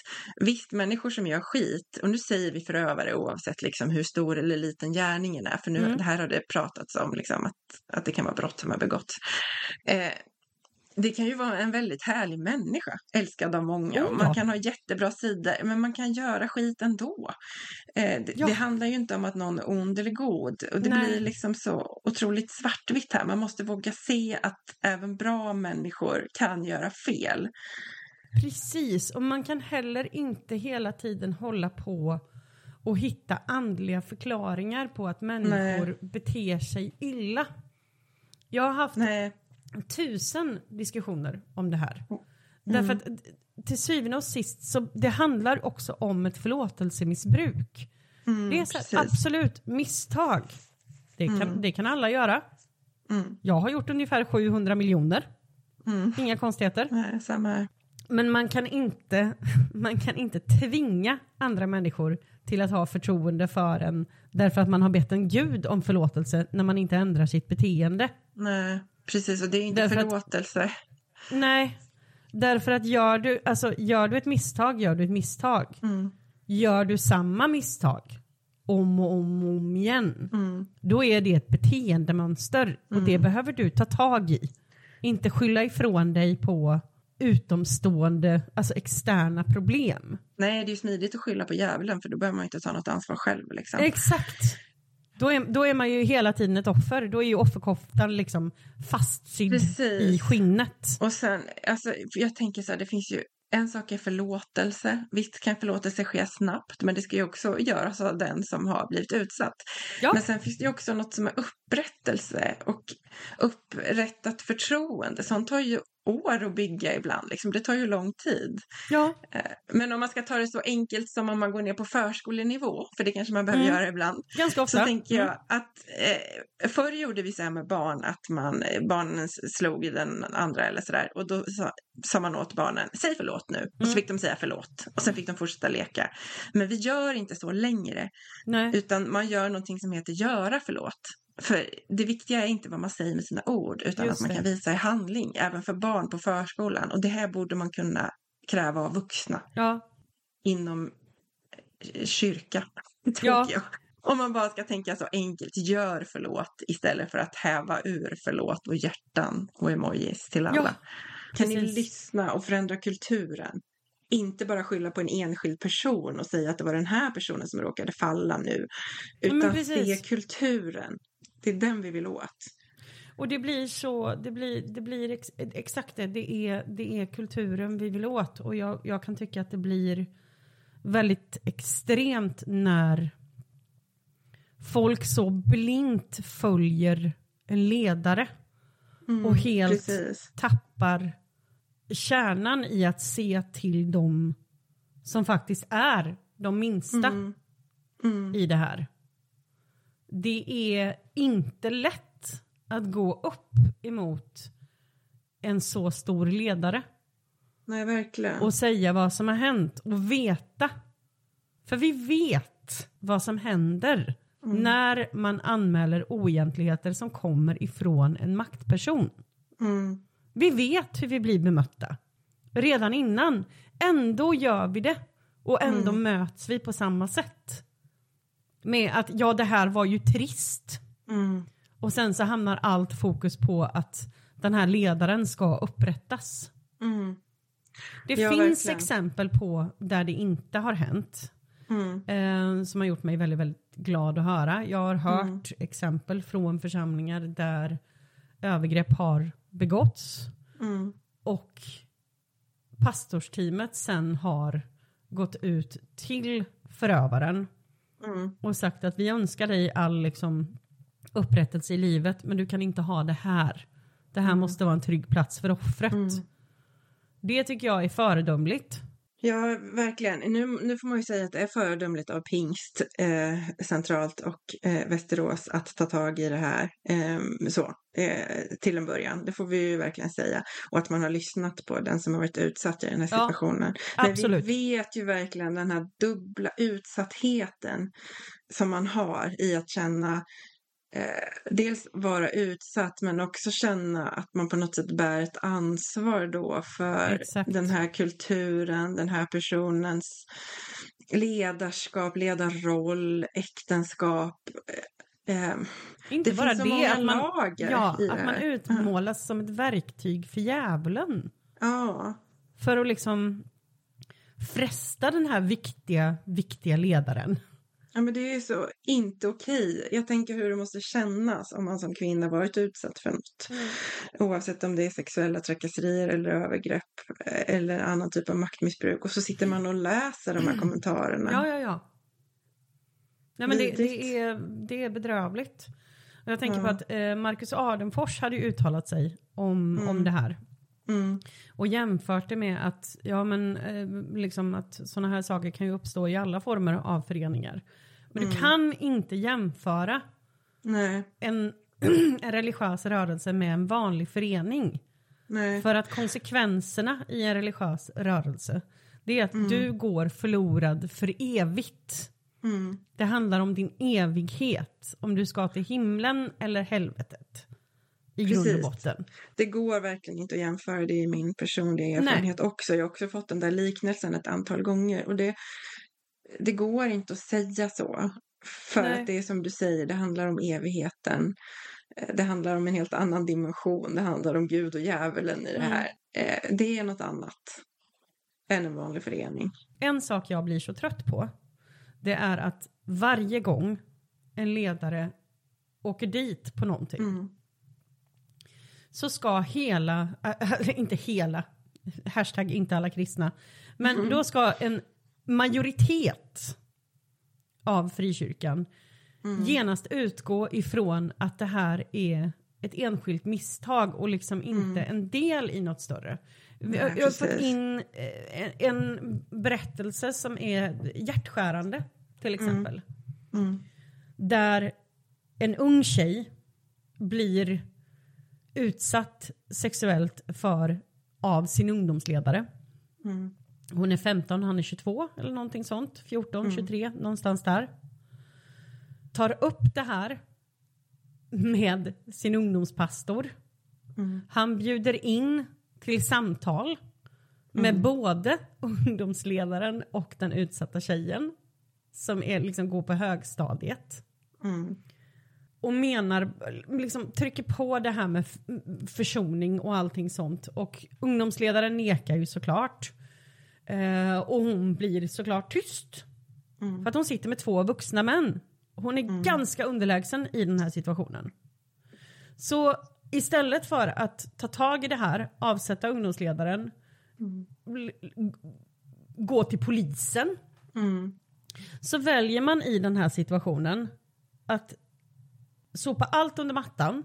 visst, människor som gör skit, och nu säger vi förövare oavsett liksom hur stor eller liten gärningen är, för nu Mm. det här har det pratats om liksom att, att det kan vara brott som har begåtts. Eh, det kan ju vara en väldigt härlig människa, älskad av många. Oh, ja. man kan ha jättebra sidor, men man kan göra skit ändå. Eh, det, Ja. det handlar ju inte om att någon är ond eller god. Och det Nej. blir liksom så otroligt svartvitt här. Man måste våga se att även bra människor kan göra fel. Precis, och man kan heller inte hela tiden hålla på och hitta andliga förklaringar på att människor beter sig illa. Jag har haft Nej, tusen diskussioner om det här. Därför att till syvende och sist så det handlar också om ett förlåtelsemissbruk. mm, det är så här, absolut misstag. Det kan, det kan alla göra. Mm. Jag har gjort ungefär 700 miljoner. Mm. Inga konstigheter. Nej, samma här. Men man kan, inte, [laughs] man kan inte tvinga andra människor till att ha förtroende för en därför att man har bett en gud om förlåtelse när man inte ändrar sitt beteende. Nej, precis. Och det är inte Därför att- förlåtelse. Nej, därför att gör du, alltså, gör du ett misstag, gör du ett misstag. Mm. Gör du samma misstag om och om och om igen, Mm. då är det ett beteendemönster och det behöver du ta tag i. Inte skylla ifrån dig på utomstående, alltså externa problem. Nej, det är ju smidigt att skylla på djävulen för då behöver man inte ta något ansvar själv. Liksom. Exakt. Då är, då är man ju hela tiden ett offer. Då är ju offerkoftan liksom fastsydd Precis. i skinnet. Och sen, alltså, jag tänker så här, det finns ju en sak är förlåtelse. Visst kan förlåtelse ske snabbt, men det ska ju också göras av den som har blivit utsatt. Ja. Men sen finns det ju också något som är upprättelse och upprättat förtroende. Sånt tar ju år att bygga ibland. Liksom. Det tar ju lång tid. Ja. Eh, men om man ska ta det så enkelt som om man går ner på förskolenivå, för det kanske man behöver Mm. göra ibland, Ganska ofta. så tänker jag Mm. att eh, förr gjorde vi så här med barn att man, eh, barnen slog den andra eller sådär och då sa, sa man åt barnen, säg förlåt nu. Och så Mm. fick de säga förlåt och sen fick de fortsätta leka. Men vi gör inte så längre Nej. utan man gör någonting som heter göra förlåt. För det viktiga är inte vad man säger med sina ord utan Just att man det. kan visa i handling även för barn på förskolan. Och det här borde man kunna kräva av vuxna Ja. inom eh, kyrka. [laughs] Ja. jag. Om man bara ska tänka så enkelt, gör förlåt istället för att häva ur förlåt och hjärtan och emojis till alla. Ja, kan ni lyssna och förändra kulturen? Inte bara skylla på en enskild person och säga att det var den här personen som råkade falla nu. Utan se kulturen. Det är den vi vill åt. Och det blir så, det blir, det blir ex, exakt det, det är, det är kulturen vi vill åt. Och jag, jag kan tycka att det blir väldigt extremt när folk så blint följer en ledare och helt Precis. tappar kärnan i att se till dem som faktiskt är de minsta Mm. Mm. i det här. Det är inte lätt att gå upp emot en så stor ledare Nej, verkligen. och säga vad som har hänt och veta. För vi vet vad som händer när man anmäler oegentligheter som kommer ifrån en maktperson. Mm. Vi vet hur vi blir bemötta redan innan. Ändå gör vi det och ändå möts vi på samma sätt. Med att ja, det här var ju trist. Mm. Och sen så hamnar allt fokus på att den här ledaren ska upprättas. Mm. Det Ja, finns verkligen. exempel på där det inte har hänt. Mm. Eh, som har gjort mig väldigt, väldigt glad att höra. Jag har hört exempel från församlingar där övergrepp har begåtts Mm. och pastorsteamet sen har gått ut till förövaren Mm. och sagt att vi önskar dig all liksom, upprättelse i livet men du kan inte ha det här. Det här måste vara en trygg plats för offret. Mm. Det tycker jag är föredömligt. Ja, verkligen. Nu, nu får man ju säga att det är föredömligt av Pingst eh, centralt och eh, Västerås att ta tag i det här. Eh, så, till en början. Det får vi ju verkligen säga. Och att man har lyssnat på den som har varit utsatt i den här Ja, situationen. absolut. Men vi vet ju verkligen den här dubbla utsattheten som man har i att känna eh, dels vara utsatt men också känna att man på något sätt bär ett ansvar då för Exakt. den här kulturen, den här personens ledarskap, ledarroll, äktenskap. Eh, eh, Inte det bara finns så det, många att man, lager ja, i det att man här. utmålas som ett verktyg för djävulen. Ja, För att liksom fresta den här viktiga, viktiga ledaren. Ja, men det är ju så inte okej. Jag tänker hur det måste kännas om man som kvinna varit utsatt för något. Oavsett om det är sexuella trakasserier eller övergrepp eh, eller annan typ av maktmissbruk. Och så sitter man och läser de här kommentarerna. Ja, ja, ja. Nej, men det, det, är, det är bedrövligt. Och jag tänker Ja. på att eh, Marcus Ardenfors hade ju uttalat sig om, Mm. om det här. Mm, Och jämfört det med att, ja, men, eh, liksom att sådana här saker kan ju uppstå i alla former av föreningar. Men Mm. du kan inte jämföra nej, en, [clears throat] en religiös rörelse med en vanlig förening. nej. För att konsekvenserna i en religiös rörelse, det är att Mm. du går förlorad för evigt. Mm, Det handlar om din evighet, om du ska till himlen eller helvetet. I grund och botten. det går verkligen inte att jämföra. Det är min personliga erfarenhet också. Jag har också fått den där liknelsen ett antal gånger. Och det, det går inte att säga så. För Nej. att det är som du säger, det handlar om evigheten. Eh, Det handlar om en helt annan dimension. Det handlar om Gud och djävulen i det Mm. här. Eh, Det är något annat än en vanlig förening. En sak jag blir så trött på, det är att varje gång en ledare åker dit på någonting Mm. Så ska hela, äh, inte hela, hashtag inte alla kristna, men Mm. då ska en majoritet av frikyrkan Mm. genast utgå ifrån att det här är ett enskilt misstag och liksom inte en del i något större. Vi har, jag har fått in eh, en, en berättelse som är hjärtskärande till exempel. Mm. Där en ung tjej blir utsatt sexuellt för av sin ungdomsledare. Mm. Hon är 15, han är 22 eller någonting sånt. 14, 23, någonstans där. Tar upp det här med sin ungdomspastor. Mm. Han bjuder in till samtal med både ungdomsledaren och den utsatta tjejen som är, liksom, går på högstadiet Mm. Och menar, liksom trycker på det här med försoning och allting sånt. Och ungdomsledaren nekar ju såklart. Eh, och hon blir såklart tyst. Mm. För att hon sitter med två vuxna män. Hon är ganska underlägsen i den här situationen. Så istället för att ta tag i det här, avsätta ungdomsledaren, bl- gå till polisen Mm. så väljer man i den här situationen att sopa allt under mattan.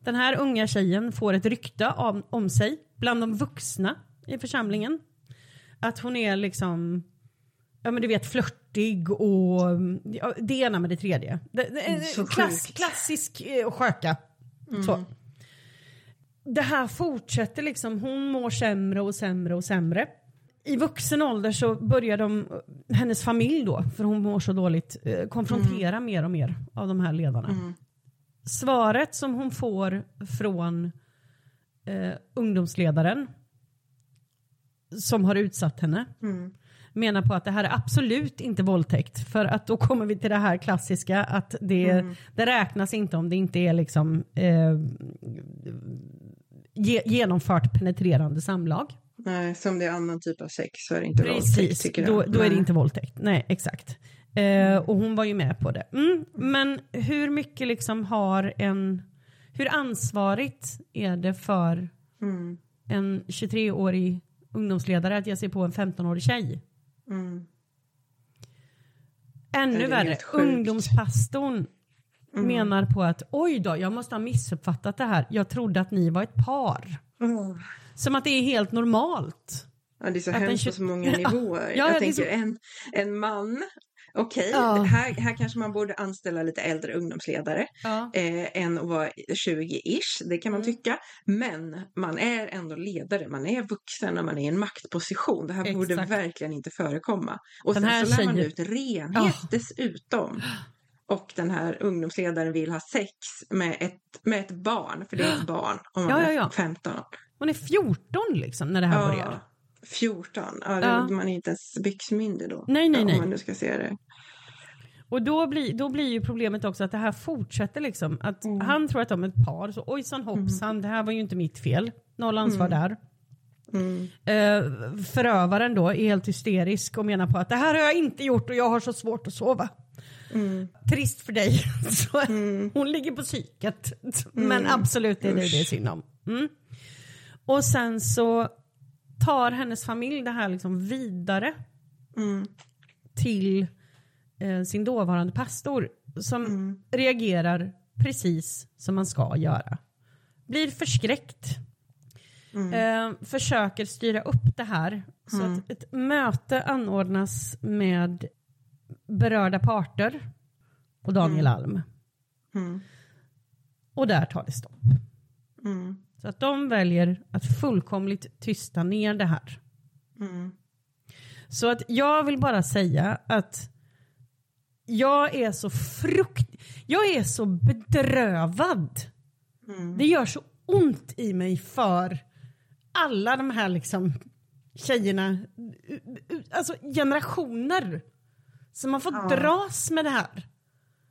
Den här unga tjejen får ett rykte om, om sig bland de vuxna i församlingen. Att hon är liksom, ja men du vet flörtig och ja, det ena med det tredje. Det, det, Så klass, klassisk eh, sköka. Så. Det här fortsätter liksom, hon mår sämre och sämre och sämre. I vuxen ålder så börjar de, hennes familj då, för hon mår så dåligt, eh, konfrontera mer och mer av de här ledarna. Svaret som hon får från eh, ungdomsledaren som har utsatt henne Mm. menar på att det här är absolut inte våldtäkt för att då kommer vi till det här klassiska att det, det räknas inte om det inte är liksom eh, ge, genomfört penetrerande samlag. Nej, som det är annan typ av sex så är det inte våldtäkt Precis, tycker då, jag. då är det inte våldtäkt. Nej, exakt. Eh, och hon var ju med på det. Mm, men hur mycket liksom har en... Hur ansvarigt är det för Mm. en 23-årig ungdomsledare att ge sig på en 15-årig tjej? Mm. Ännu värre, ungdomspastorn menar på att oj då, jag måste ha missuppfattat det här. Jag trodde att ni var ett par. Åh. Som att det är helt normalt. Ja, det är så Att hemskt på så många [laughs] nivåer. ja, jag tänker så- en, en man, okej, Ja. här, här kanske man borde anställa lite äldre ungdomsledare Ja. eh, än att vara 20-ish, det kan man Mm. tycka. Men man är ändå ledare, man är vuxen och man är i en maktposition. Det här borde Exakt. verkligen inte förekomma. Och Den sen så lär man ut renhet Ja. dessutom. Och den här ungdomsledaren vill ha sex med ett, med ett barn, för det är ett barn om man är ja. 15. Hon är 14 liksom när det här börjar. 14. Ja, det, Ja. Man är inte ens byxmyndig då. Nej, nej, ja, nej. Om man nu ska se det. Och då blir, då blir ju problemet också att det här fortsätter liksom. Att Mm. han tror att de är ett par, så ojsan hoppsan, det här var ju inte mitt fel. Noll ansvar där. Mm. Eh, förövaren då är helt hysterisk och menar på att det här har jag inte gjort och jag har så svårt att sova. Mm. Trist för dig. [laughs] Så Hon ligger på psyket. Men absolut, det är det det är synd om. Mm. Och sen så tar hennes familj det här liksom vidare Mm. till eh, sin dåvarande pastor som Mm. reagerar precis som man ska göra. Blir förskräckt. Mm. Eh, försöker styra upp det här så att ett möte anordnas med berörda parter och Daniel Alm. Mm. Och där tar det stopp. Så att de väljer att fullkomligt tysta ner det här. Mm. Så att jag vill bara säga att jag är så frukt... Jag är så bedrövad. Mm. Det gör så ont i mig för alla de här liksom tjejerna, alltså generationer som har fått Ja. dras med det här.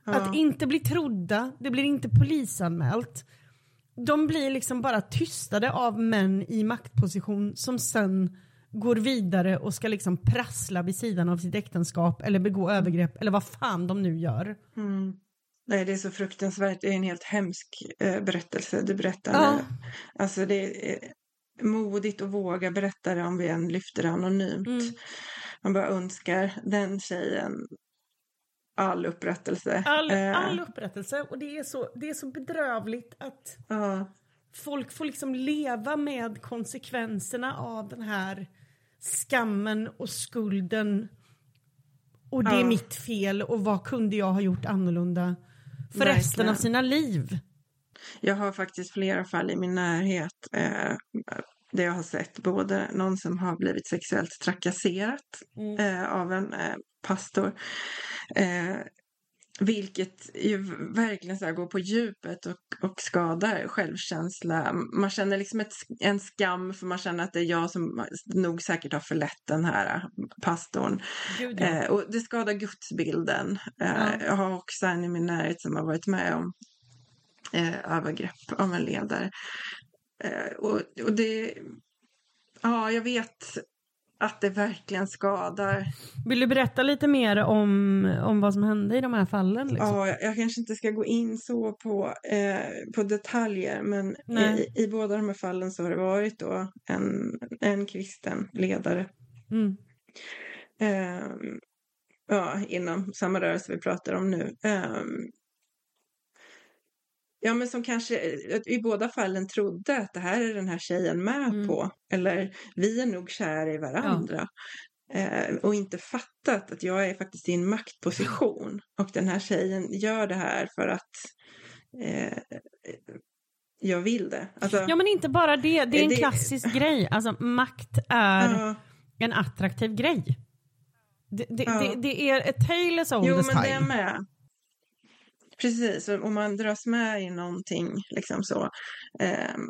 Att inte bli trodda, det blir inte polisanmält. De blir liksom bara tystade av män i maktposition som sen går vidare och ska liksom prassla vid sidan av sitt äktenskap eller begå övergrepp eller vad fan de nu gör. Mm. Nej, det är så fruktansvärt. Det är en helt hemsk eh, berättelse du berättar. Ja. Alltså det är eh, modigt att våga berätta det om vi än lyfter det anonymt. Mm. Man bara önskar den tjejen all upprättelse. All, Eh, all upprättelse. Och det är, så, det är så bedrövligt att ja. folk får liksom leva med konsekvenserna av den här skammen och skulden. Och det är mitt fel och vad kunde jag ha gjort annorlunda för resten av Verkligen. sina liv? Jag har faktiskt flera fall i min närhet eh, där jag har sett både någon som har blivit sexuellt trakasserat Mm. eh, av en eh, pastor. Eh, vilket ju verkligen så går på djupet och, och skadar självkänsla. Man känner liksom ett, en skam för man känner att det är jag som nog säkert har förlett den här pastorn. Gud, ja. Eh, och det skadar gudsbilden. Eh, Ja. Jag har också en i min närhet som har varit med om eh, övergrepp av en ledare. Eh, och, och det... Ja, jag vet att det verkligen skadar. Vill du berätta lite mer om, om vad som hände i de här fallen? Liksom? Ja, jag, kanske inte ska gå in så på, eh, på detaljer, men i, i båda de här fallen så har det varit då en, en kristen ledare Mm. Ehm, ja, inom samma rörelse vi pratar om nu. Ehm, ja, men som kanske eh, i båda fallen trodde att det här är den här tjejen med Mm. på. Eller vi är nog kära i varandra. Eh, och inte fattat att jag är faktiskt i en maktposition. Och den här tjejen gör det här för att eh, jag vill det. Alltså, Ja men inte bara det, det är en Det- klassisk grej. Alltså makt är ja. en attraktiv grej. Det, det, Ja. det, är a tale as old Jo, as men det time. är med. Precis, och om man dras med i någonting liksom så. ehm,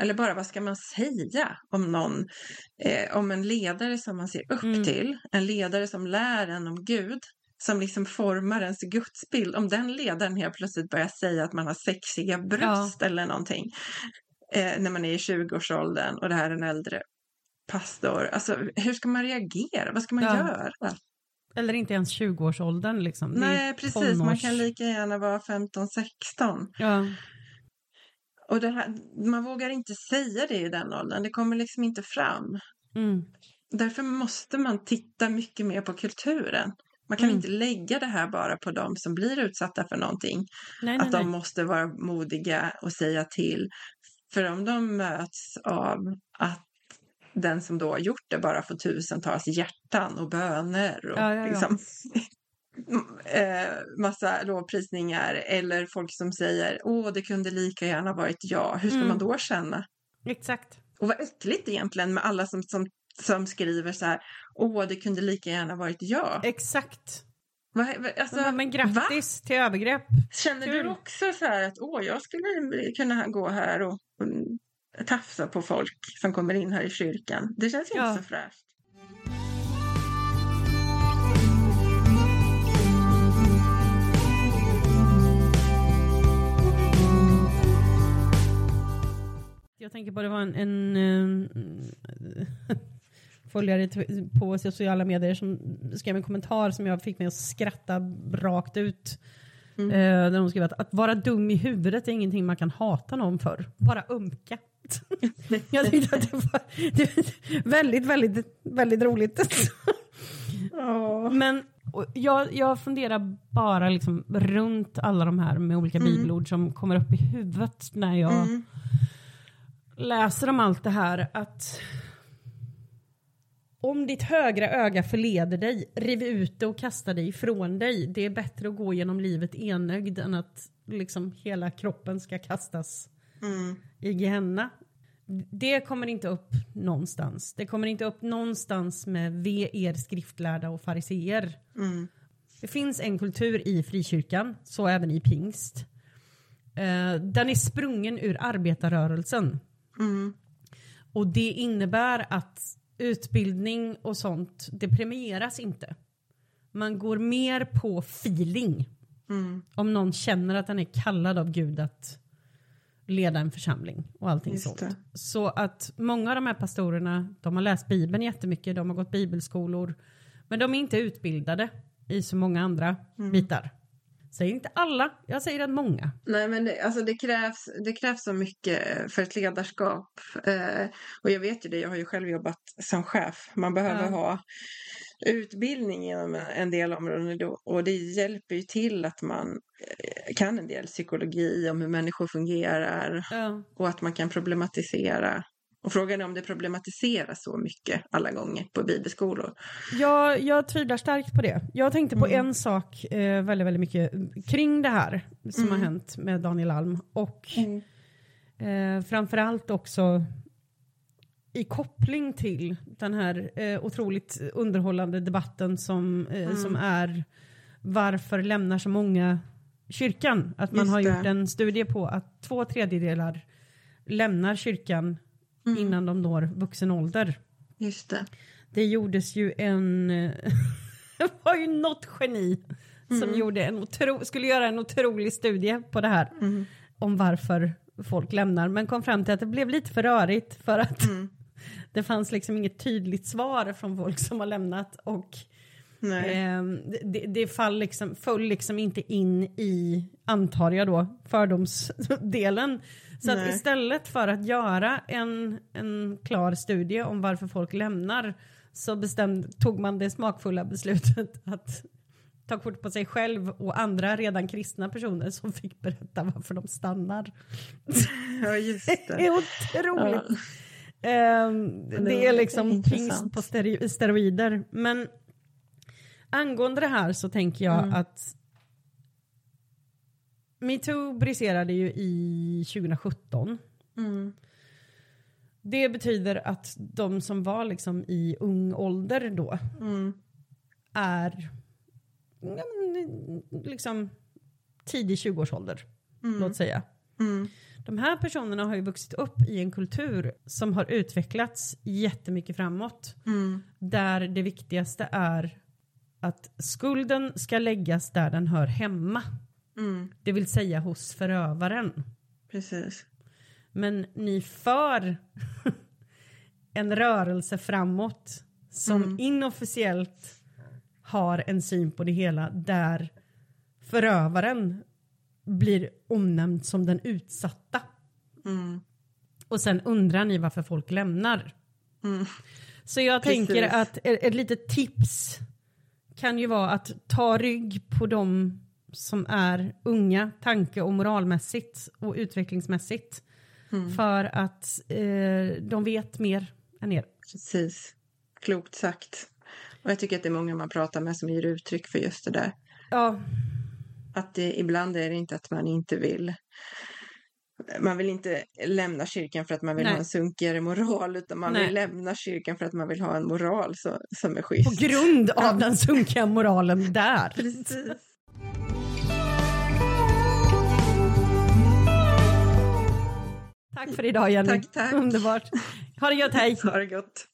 eller bara vad ska man säga om någon, eh, om en ledare som man ser upp Mm. till, en ledare som lär en om Gud, som liksom formar ens gudsbild. Om den ledaren helt plötsligt börjar säga att man har sexiga bröst eller någonting eh, när man är i 20-årsåldern och det här är en äldre pastor. Alltså hur ska man reagera? Vad ska man Ja. göra? Eller inte ens 20-årsåldern liksom. Nej, precis. Man tonårs- kan lika gärna vara 15-16. Ja. Och här, man vågar inte säga det i den åldern. Det kommer liksom inte fram. Mm. Därför måste man titta mycket mer på kulturen. Man kan Mm. inte lägga det här bara på de som blir utsatta för någonting. Nej, nej, att de nej. måste vara modiga och säga till. För om de möts av att den som då har gjort det bara får tusentals hjärtan och böner och Ja, ja, ja. liksom [laughs] eh, massa lovprisningar eller folk som säger åh det kunde lika gärna varit jag. Hur ska Mm. man då känna? Exakt. Och vad äckligt egentligen med alla som, som, som skriver så här åh det kunde lika gärna varit jag. Exakt. Vad, vad- alltså, men, men grattis till övergrepp. Känner Kul. du också så här att åh, jag skulle kunna gå här och mm, tafsa på folk som kommer in här i kyrkan? Det känns Ja. inte så fräscht. Jag tänker på det var en, en eh, [laughs] följare t- på sociala medier som skrev en kommentar som jag fick mig att skratta rakt ut. Mm. Eh, där de skrev att, att vara dum i huvudet är ingenting man kan hata någon för. Bara umka. [laughs] jag tyckte att det var det var väldigt, väldigt, väldigt roligt. [laughs] Men jag, jag funderar bara liksom runt alla de här med olika Mm. bibelord som kommer upp i huvudet när jag Mm. läser om allt det här att om ditt högra öga förleder dig, riv ut det och kasta det ifrån dig. Det är bättre att gå genom livet enögd än att liksom hela kroppen ska kastas Mm. i Gehenna. Det kommer inte upp någonstans. Det kommer inte upp någonstans med ve er skriftlärda och fariseer. Mm. Det finns en kultur i frikyrkan, så även i pingst. Eh, den är sprungen ur arbetarrörelsen. Mm. Och det innebär att utbildning och sånt, det premieras inte. Man går mer på feeling. Mm. Om någon känner att den är kallad av Gud att leda en församling och allting Just sånt. det. Så att många av de här pastorerna, de har läst Bibeln jättemycket, de har gått bibelskolor. Men de är inte utbildade i så många andra Mm. bitar. Säger inte alla, jag säger att många. Nej, men det, alltså det, krävs, det krävs så mycket för ett ledarskap. Eh, och jag vet ju det, jag har ju själv jobbat som chef. Man behöver Ja. ha utbildning inom en del områden och det hjälper ju till att man kan en del psykologi om hur människor fungerar Ja. och att man kan problematisera. Och frågan är om det problematiseras så mycket alla gånger på bibelskolor. Jag, jag tvivlar starkt på det. Jag tänkte på Mm. en sak eh, väldigt, väldigt mycket kring det här som Mm. har hänt med Daniel Alm och eh, framförallt också i koppling till den här eh, otroligt underhållande debatten som, eh, Mm. som är varför lämnar så många kyrkan? Att man Just har det. gjort en studie på att två tredjedelar lämnar kyrkan Mm. innan de når vuxen ålder. Just det. Det gjordes ju en... [laughs] det var ju något geni som Mm. gjorde en otro, skulle göra en otrolig studie på det här. Mm. Om varför folk lämnar. Men kom fram till att det blev lite för rörigt för att Mm. [laughs] det fanns liksom inget tydligt svar från folk som har lämnat. Och Ehm, det, det fall liksom, föll liksom inte in i, antar jag då, fördomsdelen. Så att istället för att göra en, en klar studie om varför folk lämnar så bestämd, tog man det smakfulla beslutet att ta kort på sig själv och andra redan kristna personer som fick berätta varför de stannar. [laughs] Ja, just Det det. är otroligt. Ja. Ehm, det är liksom pingst på steroider. Men angående det här så tänker jag Mm. att metoo briserade ju i 2017. Mm. Det betyder att de som var liksom i ung ålder då Mm. är ja, liksom tidig 20-årsålder, Mm. låt säga. Mm. De här personerna har ju vuxit upp i en kultur som har utvecklats jättemycket framåt. Mm. Där det viktigaste är att skulden ska läggas där den hör hemma. Mm. Det vill säga hos förövaren. Precis. Men ni för [laughs] en rörelse framåt som Mm. inofficiellt har en syn på det hela där förövaren blir omnämnd som den utsatta. Mm. Och sen undrar ni varför folk lämnar. Mm. Så jag Precis. tänker att ett, ett litet tips kan ju vara att ta rygg på de som är unga tanke och moralmässigt och utvecklingsmässigt. Mm. För att eh, de vet mer än er. Precis. Klokt sagt. Och jag tycker att det är många man pratar med som ger uttryck för just det där. Ja, Att det, ibland är det inte att man inte vill man vill inte lämna kyrkan för att man vill Nej. ha en sunkigare moral utan man Nej. vill lämna kyrkan för att man vill ha en moral så, som är på schysst. grund av den sunkiga moralen där. [laughs] Precis. Tack för idag Jenny. Tack, tack. Underbart. Ha det gött, hej. Ha det gott.